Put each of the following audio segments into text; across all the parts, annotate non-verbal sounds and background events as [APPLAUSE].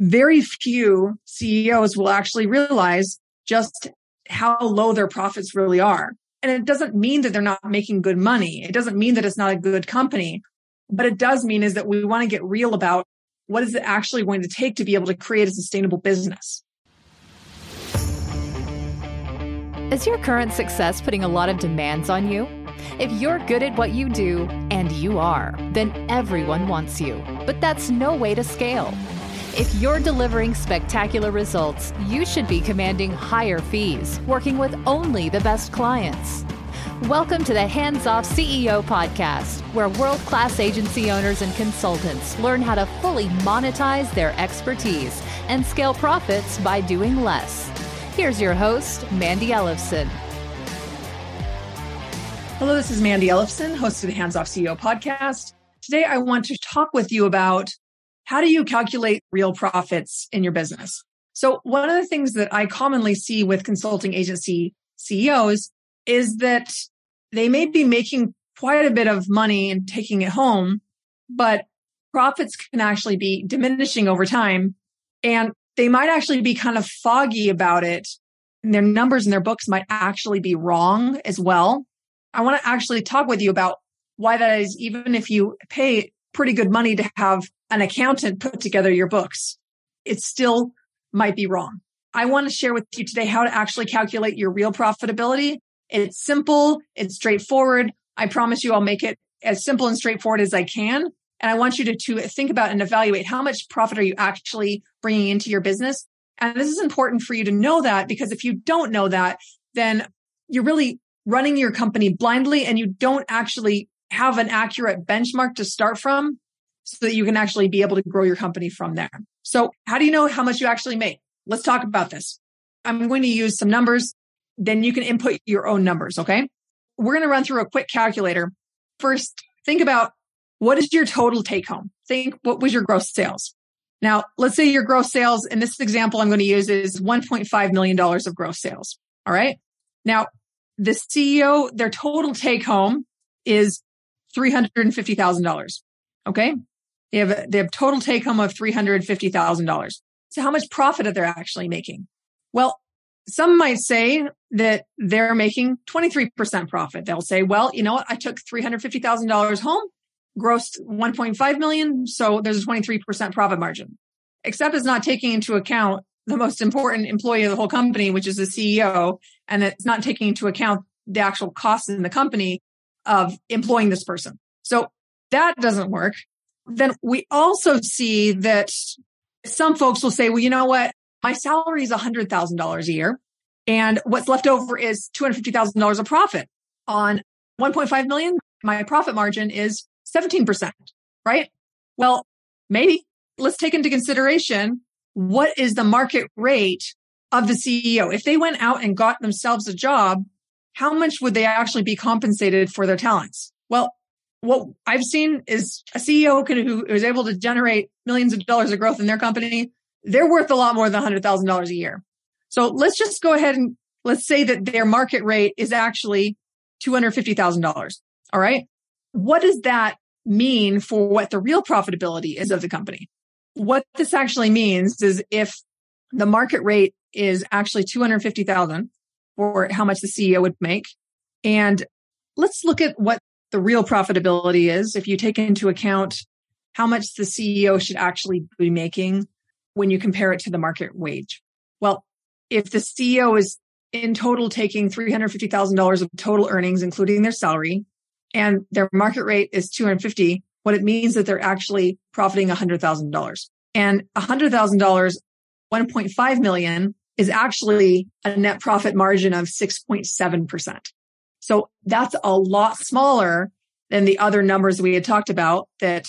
very few CEOs will actually realize just how low their profits really are. And it doesn't mean that they're not making good money. It doesn't mean that it's not a good company. But it does mean is that we want to get real about what is it actually going to take to be able to create a sustainable business. Is your current success putting a lot of demands on you? If you're good at what you do, and you are, then everyone wants you. But that's no way to scale. If you're delivering spectacular results, you should be commanding higher fees, working with only the best clients. Welcome to the Hands Off CEO podcast, where world class agency owners and consultants learn how to fully monetize their expertise and scale profits by doing less. Here's your host, Mandi Ellefson. Hello, this is Mandi Ellefson, host of the Hands Off CEO podcast. Today, I want to talk with you about how do you calculate real profits in your business? So one of the things that I commonly see with consulting agency CEOs is that they may be making quite a bit of money and taking it home, but profits can actually be diminishing over time. And they might actually be kind of foggy about it. And their numbers in their books might actually be wrong as well. I want to actually talk with you about why that is, even if you pay pretty good money to have an accountant put together your books, it still might be wrong. I want to share with you today how to actually calculate your real profitability. It's simple. It's straightforward. I promise you I'll make it as simple and straightforward as I can. And I want you to, to think about and evaluate how much profit are you actually bringing into your business. And this is important for you to know that because if you don't know that, then you're really running your company blindly and you don't actually have an accurate benchmark to start from so that you can actually be able to grow your company from there. So how do you know how much you actually make? Let's talk about this. I'm going to use some numbers. Then you can input your own numbers. Okay. We're going to run through a quick calculator. First, think about what is your total take home? Think what was your gross sales? Now, let's say your gross sales in this example I'm going to use is $1.5 million of gross sales. All right. Now, the CEO, their total take home is $350,000. Okay. They have, they have total take home of $350,000. So how much profit are they actually making? Well, some might say that they're making 23% profit. They'll say, well, you know what? I took $350,000 home, grossed 1.5 million. So there's a 23% profit margin. Except it's not taking into account the most important employee of the whole company, which is the CEO. And it's not taking into account the actual costs in the company of employing this person. So that doesn't work then we also see that some folks will say, well, you know what? My salary is $100,000 a year. And what's left over is $250,000 of profit on 1.5 million. My profit margin is 17%, right? Well, maybe let's take into consideration what is the market rate of the CEO? If they went out and got themselves a job, how much would they actually be compensated for their talents? Well, what I've seen is a CEO who is able to generate millions of dollars of growth in their company. They're worth a lot more than $100,000 a year. So let's just go ahead and let's say that their market rate is actually $250,000. All right. What does that mean for what the real profitability is of the company? What this actually means is if the market rate is actually 250,000 for how much the CEO would make. And let's look at what the real profitability is if you take into account how much the CEO should actually be making when you compare it to the market wage. Well, if the CEO is in total taking $350,000 of total earnings, including their salary, and their market rate is 250, what it means that they're actually profiting $100,000. And $100,000, 1.5 million is actually a net profit margin of 6.7%. So that's a lot smaller than the other numbers we had talked about that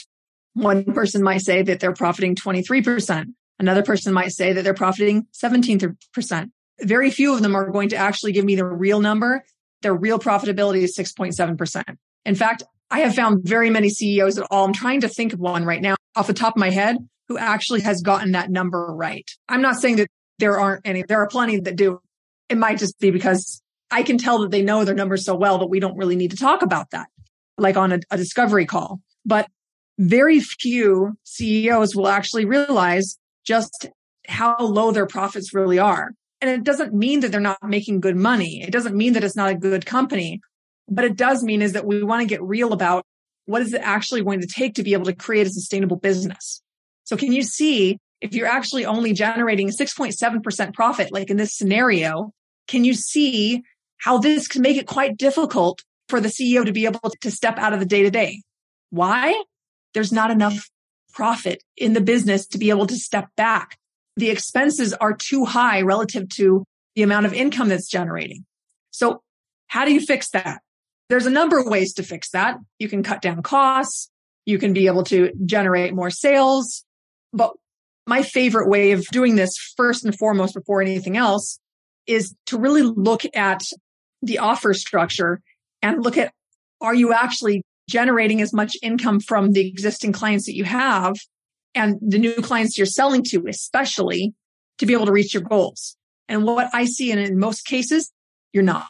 one person might say that they're profiting 23%. Another person might say that they're profiting 17%. Very few of them are going to actually give me the real number. Their real profitability is 6.7%. In fact, I have found very many CEOs at all. I'm trying to think of one right now off the top of my head who actually has gotten that number right. I'm not saying that there aren't any. There are plenty that do. It might just be because I can tell that they know their numbers so well that we don't really need to talk about that, like on a, a discovery call. But very few CEOs will actually realize just how low their profits really are. And it doesn't mean that they're not making good money. It doesn't mean that it's not a good company. But it does mean is that we want to get real about what is it actually going to take to be able to create a sustainable business. So can you see if you're actually only generating 6.7% profit, like in this scenario, can you see how this can make it quite difficult for the CEO to be able to step out of the day to day? Why? There's not enough profit in the business to be able to step back. The expenses are too high relative to the amount of income that's generating. So how do you fix that? There's a number of ways to fix that. You can cut down costs. You can be able to generate more sales. But my favorite way of doing this first and foremost before anything else is to really look at the offer structure and look at are you actually generating as much income from the existing clients that you have and the new clients you're selling to, especially to be able to reach your goals. And what I see in, in most cases, you're not.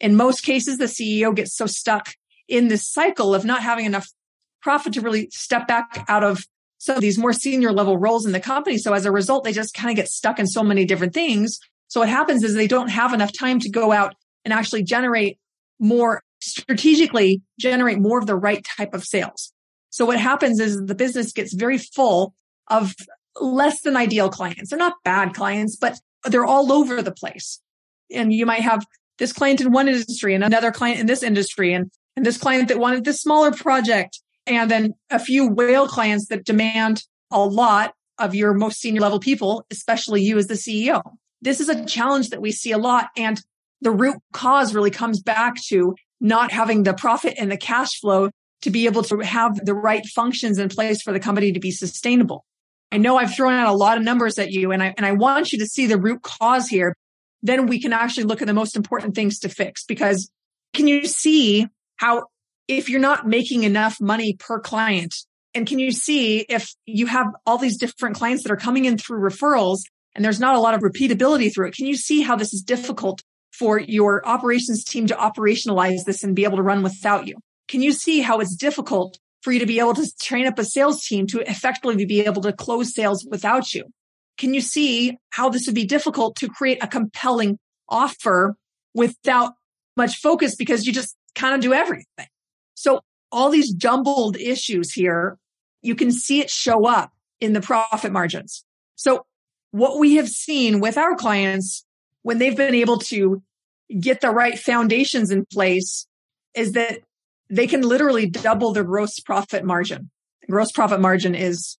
In most cases, the CEO gets so stuck in this cycle of not having enough profit to really step back out of of these more senior level roles in the company. So as a result, they just kind of get stuck in so many different things. So what happens is they don't have enough time to go out and actually generate more strategically generate more of the right type of sales. So what happens is the business gets very full of less than ideal clients. They're not bad clients, but they're all over the place. And you might have this client in one industry and another client in this industry and, and this client that wanted this smaller project and then a few whale clients that demand a lot of your most senior level people, especially you as the CEO. This is a challenge that we see a lot. And the root cause really comes back to not having the profit and the cash flow to be able to have the right functions in place for the company to be sustainable. I know I've thrown out a lot of numbers at you and I, and I want you to see the root cause here. Then we can actually look at the most important things to fix because can you see how if you're not making enough money per client and can you see if you have all these different clients that are coming in through referrals and there's not a lot of repeatability through it? Can you see how this is difficult for your operations team to operationalize this and be able to run without you? Can you see how it's difficult for you to be able to train up a sales team to effectively be able to close sales without you? Can you see how this would be difficult to create a compelling offer without much focus because you just kind of do everything? So all these jumbled issues here, you can see it show up in the profit margins. So what we have seen with our clients when they've been able to get the right foundations in place is that they can literally double their gross profit margin. Gross profit margin is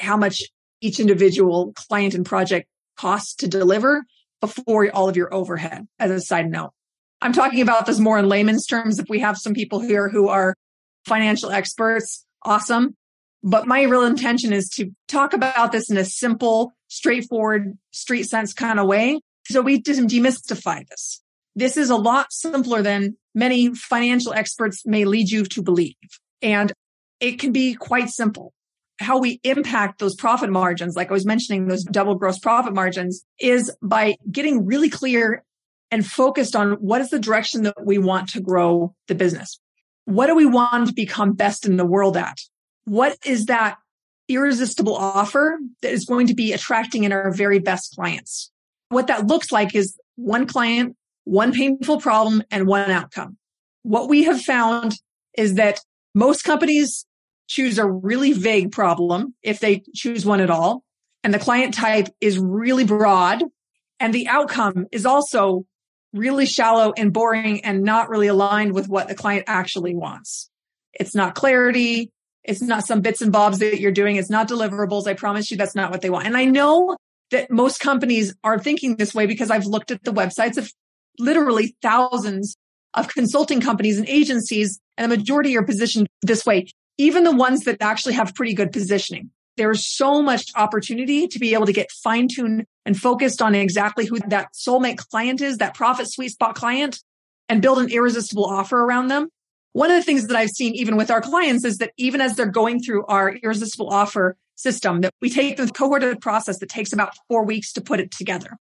how much each individual client and project costs to deliver before all of your overhead as a side note. I'm talking about this more in layman's terms. If we have some people here who are financial experts, awesome. But my real intention is to talk about this in a simple, straightforward, street sense kind of way. So we demystify this. This is a lot simpler than many financial experts may lead you to believe. And it can be quite simple. How we impact those profit margins, like I was mentioning, those double gross profit margins is by getting really clear and focused on what is the direction that we want to grow the business. What do we want to become best in the world at? What is that irresistible offer that is going to be attracting in our very best clients? What that looks like is one client, one painful problem and one outcome. What we have found is that most companies choose a really vague problem if they choose one at all. And the client type is really broad and the outcome is also really shallow and boring and not really aligned with what the client actually wants. It's not clarity. It's not some bits and bobs that you're doing. It's not deliverables. I promise you that's not what they want. And I know that most companies are thinking this way because I've looked at the websites of literally thousands of consulting companies and agencies, and the majority are positioned this way, even the ones that actually have pretty good positioning. There's so much opportunity to be able to get fine tuned and focused on exactly who that soulmate client is, that profit sweet spot client, and build an irresistible offer around them. One of the things that I've seen even with our clients is that even as they're going through our irresistible offer system, that we take the cohorted process that takes about four weeks to put it together.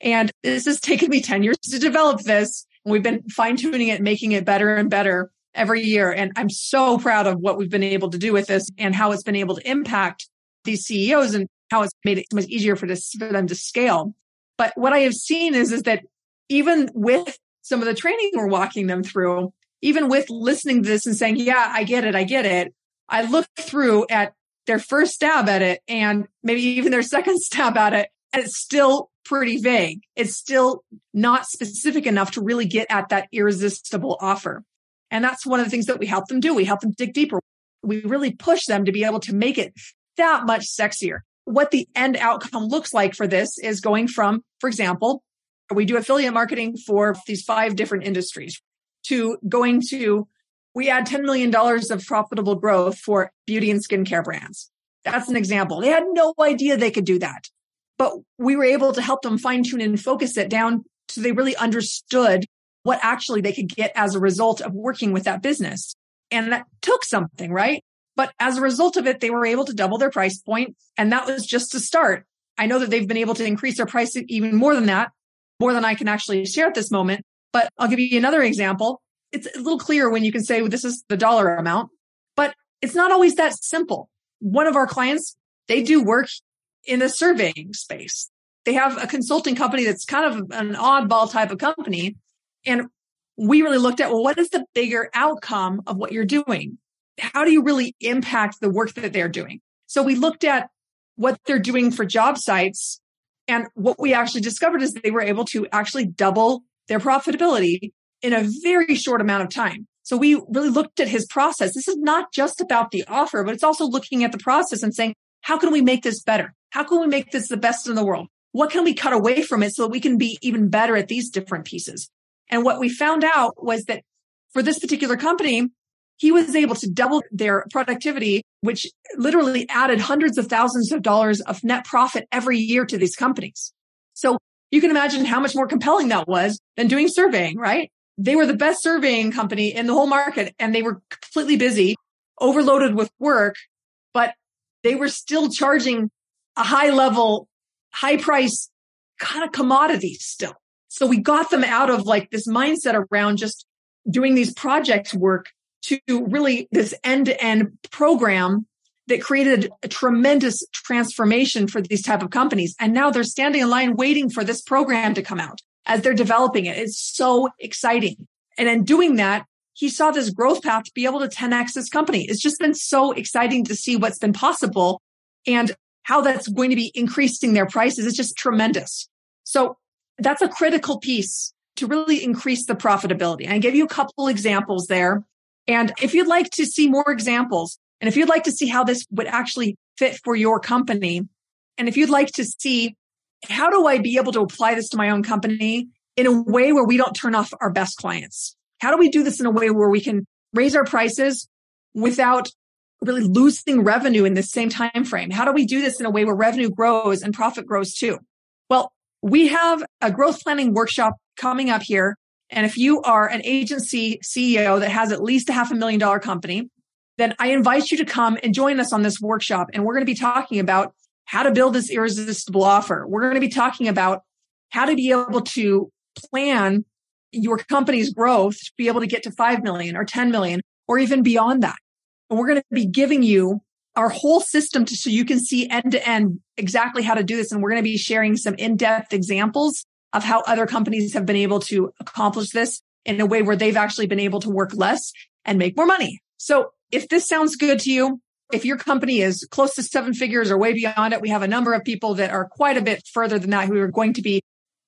And this has taken me 10 years to develop this. And We've been fine tuning it, making it better and better every year. And I'm so proud of what we've been able to do with this and how it's been able to impact these CEOs. And how it's made it much easier for this for them to scale. But what I have seen is, is that even with some of the training we're walking them through, even with listening to this and saying, yeah, I get it, I get it. I look through at their first stab at it and maybe even their [LAUGHS] second stab at it, and it's still pretty vague. It's still not specific enough to really get at that irresistible offer. And that's one of the things that we help them do. We help them dig deeper. We really push them to be able to make it that much sexier. What the end outcome looks like for this is going from, for example, we do affiliate marketing for these five different industries to going to, we add $10 million of profitable growth for beauty and skincare brands. That's an example. They had no idea they could do that, but we were able to help them fine tune and focus it down so they really understood what actually they could get as a result of working with that business. And that took something, right? But as a result of it, they were able to double their price point, And that was just to start. I know that they've been able to increase their price even more than that, more than I can actually share at this moment. But I'll give you another example. It's a little clearer when you can say, well, this is the dollar amount, but it's not always that simple. One of our clients, they do work in the surveying space. They have a consulting company that's kind of an oddball type of company. And we really looked at, well, what is the bigger outcome of what you're doing? How do you really impact the work that they're doing? So we looked at what they're doing for job sites. And what we actually discovered is they were able to actually double their profitability in a very short amount of time. So we really looked at his process. This is not just about the offer, but it's also looking at the process and saying, how can we make this better? How can we make this the best in the world? What can we cut away from it so that we can be even better at these different pieces? And what we found out was that for this particular company, he was able to double their productivity, which literally added hundreds of thousands of dollars of net profit every year to these companies. So you can imagine how much more compelling that was than doing surveying, right? They were the best surveying company in the whole market and they were completely busy, overloaded with work, but they were still charging a high level, high price kind of commodity still. So we got them out of like this mindset around just doing these project work to really this end to end program that created a tremendous transformation for these type of companies. And now they're standing in line waiting for this program to come out as they're developing it. It's so exciting. And in doing that, he saw this growth path to be able to 10x this company. It's just been so exciting to see what's been possible and how that's going to be increasing their prices. It's just tremendous. So that's a critical piece to really increase the profitability. I gave you a couple examples there. And if you'd like to see more examples, and if you'd like to see how this would actually fit for your company, and if you'd like to see how do I be able to apply this to my own company in a way where we don't turn off our best clients? How do we do this in a way where we can raise our prices without really losing revenue in the same time frame? How do we do this in a way where revenue grows and profit grows too? Well, we have a growth planning workshop coming up here. And if you are an agency CEO that has at least a half a million dollar company, then I invite you to come and join us on this workshop. And we're going to be talking about how to build this irresistible offer. We're going to be talking about how to be able to plan your company's growth to be able to get to 5 million or 10 million or even beyond that. And we're going to be giving you our whole system to, so you can see end to end exactly how to do this. And we're going to be sharing some in-depth examples of how other companies have been able to accomplish this in a way where they've actually been able to work less and make more money. So if this sounds good to you, if your company is close to seven figures or way beyond it, we have a number of people that are quite a bit further than that who are going to be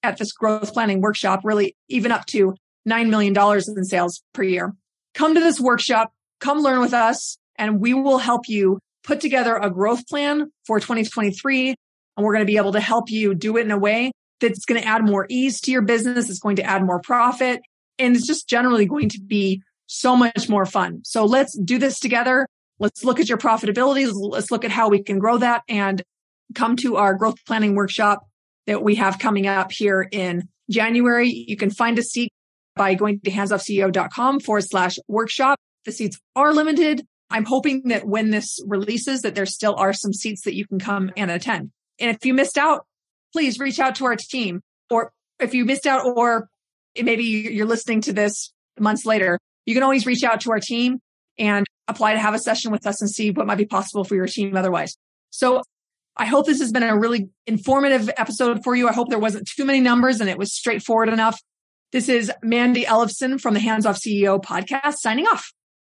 at this growth planning workshop, really even up to $9 million in sales per year. Come to this workshop, come learn with us, and we will help you put together a growth plan for 2023. And we're going to be able to help you do it in a way that's going to add more ease to your business. It's going to add more profit. And it's just generally going to be so much more fun. So let's do this together. Let's look at your profitability. Let's look at how we can grow that and come to our growth planning workshop that we have coming up here in January. You can find a seat by going to handsoffceo.com forward slash workshop. The seats are limited. I'm hoping that when this releases that there still are some seats that you can come and attend. And if you missed out, please reach out to our team. Or if you missed out or maybe you're listening to this months later, you can always reach out to our team and apply to have a session with us and see what might be possible for your team otherwise. So I hope this has been a really informative episode for you. I hope there wasn't too many numbers and it was straightforward enough. This is Mandi Ellefson from the Hands Off CEO podcast signing off.